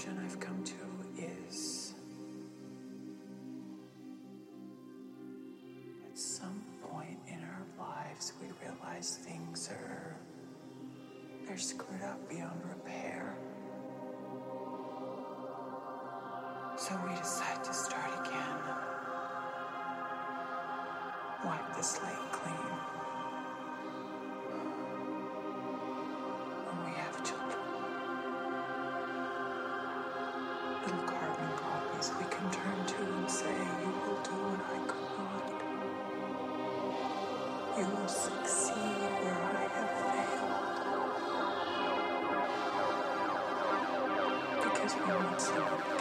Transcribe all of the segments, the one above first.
conclusion I've come to is at some point in our lives we realize things are they're screwed up beyond repair. So we decide to start again. Wipe the slate clean. I'm not to.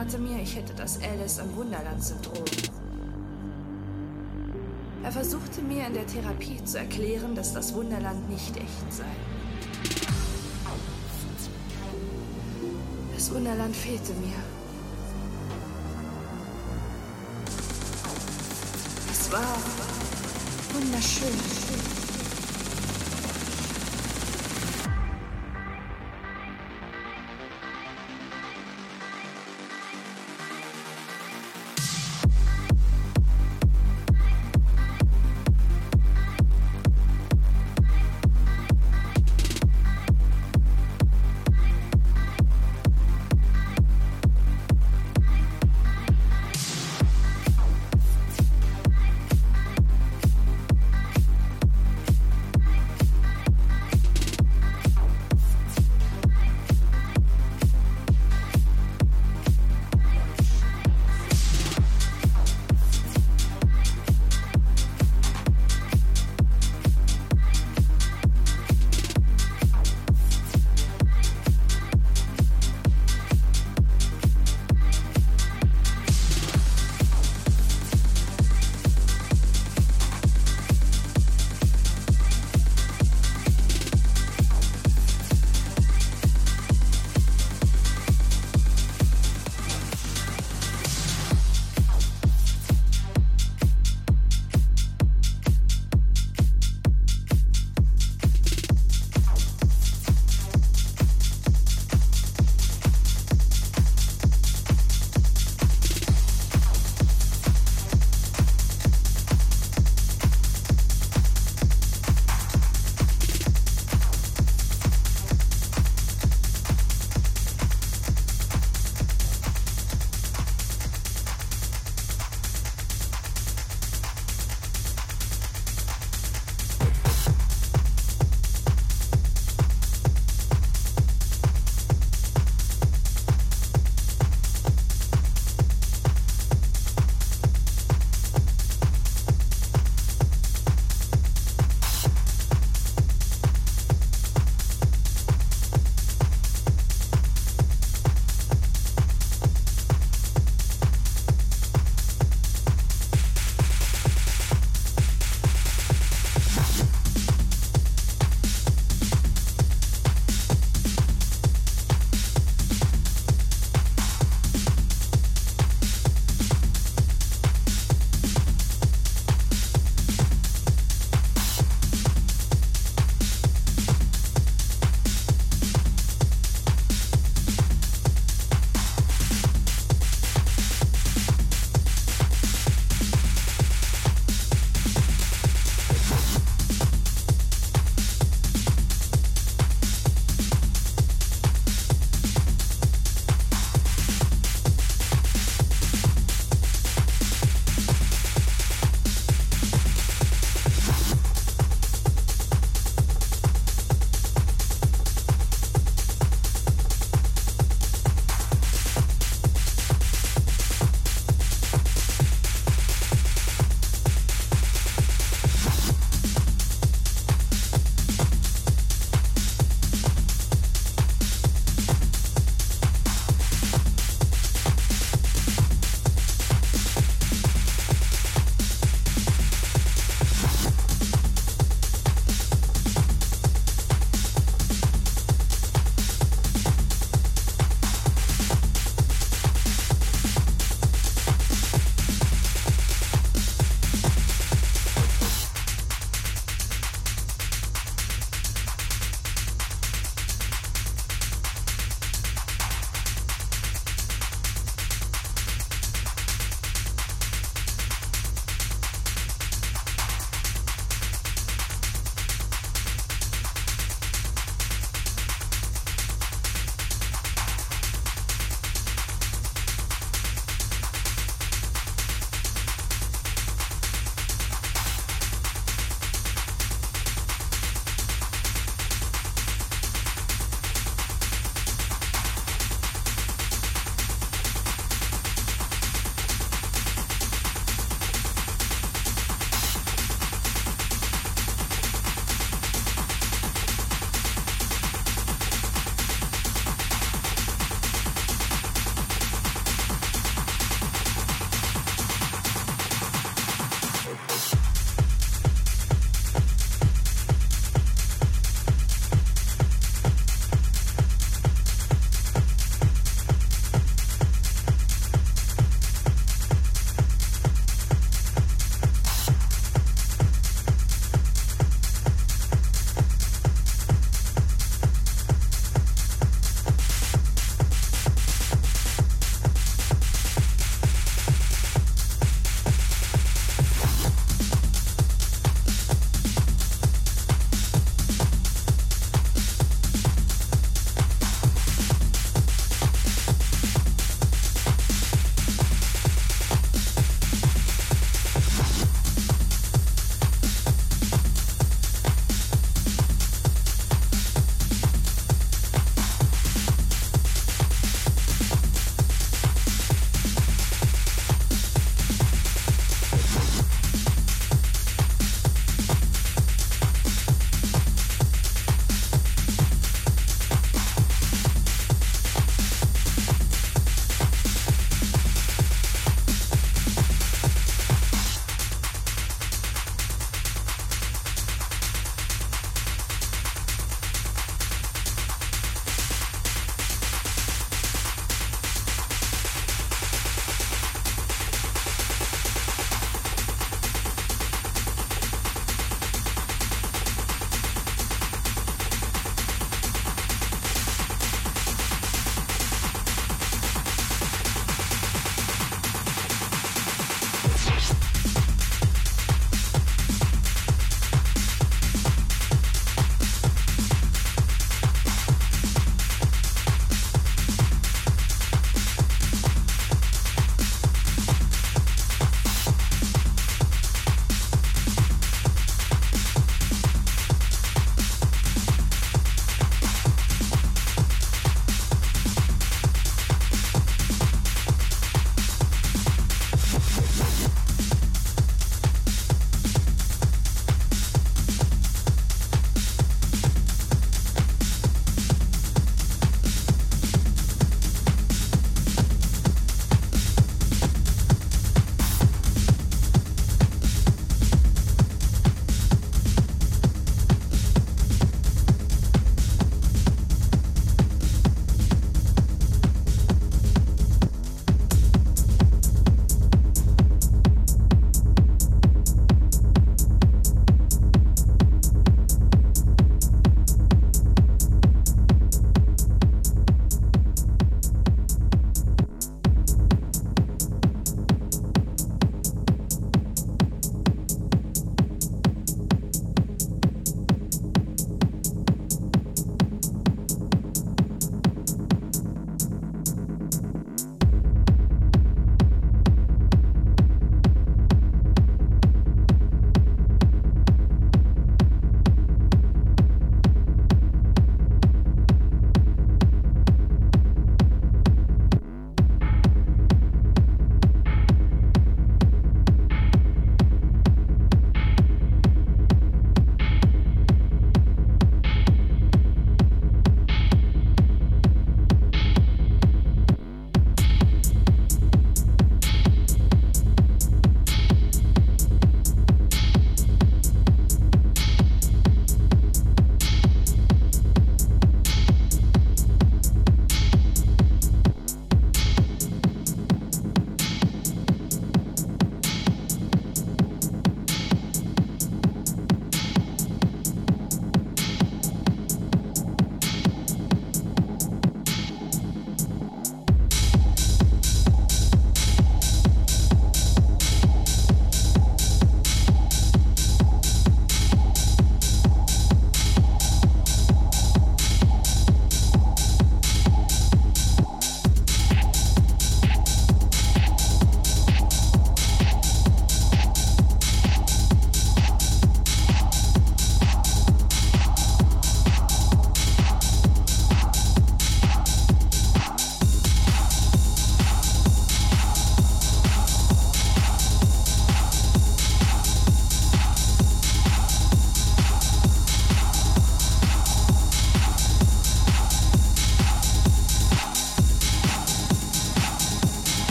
Erklärte mir, ich hätte das Alice im Wunderland-Syndrom. Er versuchte mir in der Therapie zu erklären, dass das Wunderland nicht echt sei. Das Wunderland fehlte mir. Es war wunderschön.